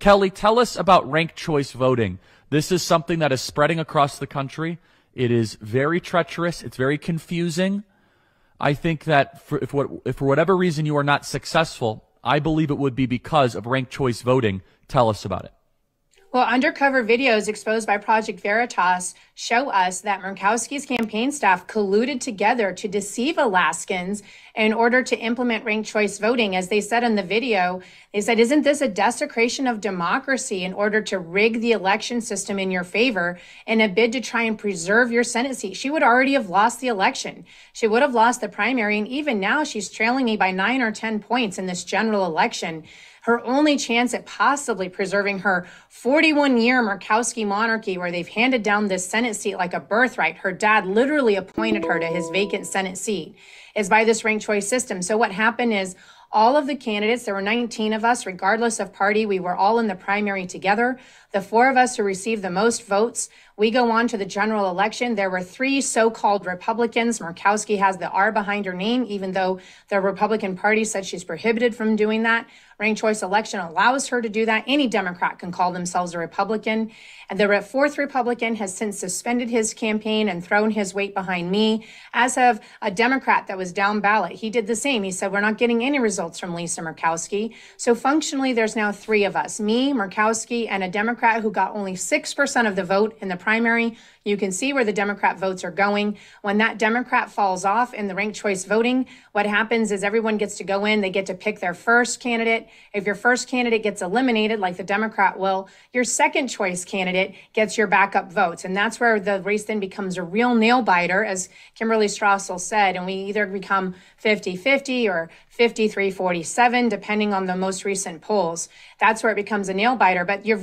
Kelly, tell us about ranked choice voting. This is something that is spreading across the country. It is very treacherous. It's very confusing. I think that for, if, what, if for whatever reason you are not successful, I believe it would be because of ranked choice voting. Tell us about it. Well, undercover videos exposed by Project Veritas show us that Murkowski's campaign staff colluded together to deceive Alaskans in order to implement ranked choice voting. As they said in the video, they said, Isn't this a desecration of democracy in order to rig the election system in your favor in a bid to try and preserve your Senate seat? She would already have lost the election. She would have lost the primary. And even now, she's trailing me by nine or 10 points in this general election her only chance at possibly preserving her 41 year Murkowski monarchy, where they've handed down this Senate seat like a birthright. Her dad literally appointed her to his vacant Senate seat, is by this ranked choice system. So what happened is all of the candidates, there were 19 of us, regardless of party, we were all in the primary together. The four of us who received the most votes, we go on to the general election. There were three so-called Republicans. Murkowski has the R behind her name, even though the Republican Party said she's prohibited from doing that. Ranked choice election allows her to do that. Any Democrat can call themselves a Republican. And the fourth Republican has since suspended his campaign and thrown his weight behind me, as have a Democrat that was down ballot. He did the same. He said, We're not getting any results from Lisa Murkowski. So functionally, there's now three of us me, Murkowski, and a Democrat who got only 6% of the vote in the primary. You can see where the Democrat votes are going. When that Democrat falls off in the ranked choice voting, what happens is everyone gets to go in, they get to pick their first candidate. If your first candidate gets eliminated, like the Democrat will, your second choice candidate gets your backup votes. And that's where the race then becomes a real nail biter, as Kimberly Strassel said. And we either become 50 50 or 53 47, depending on the most recent polls. That's where it becomes a nail biter. But you're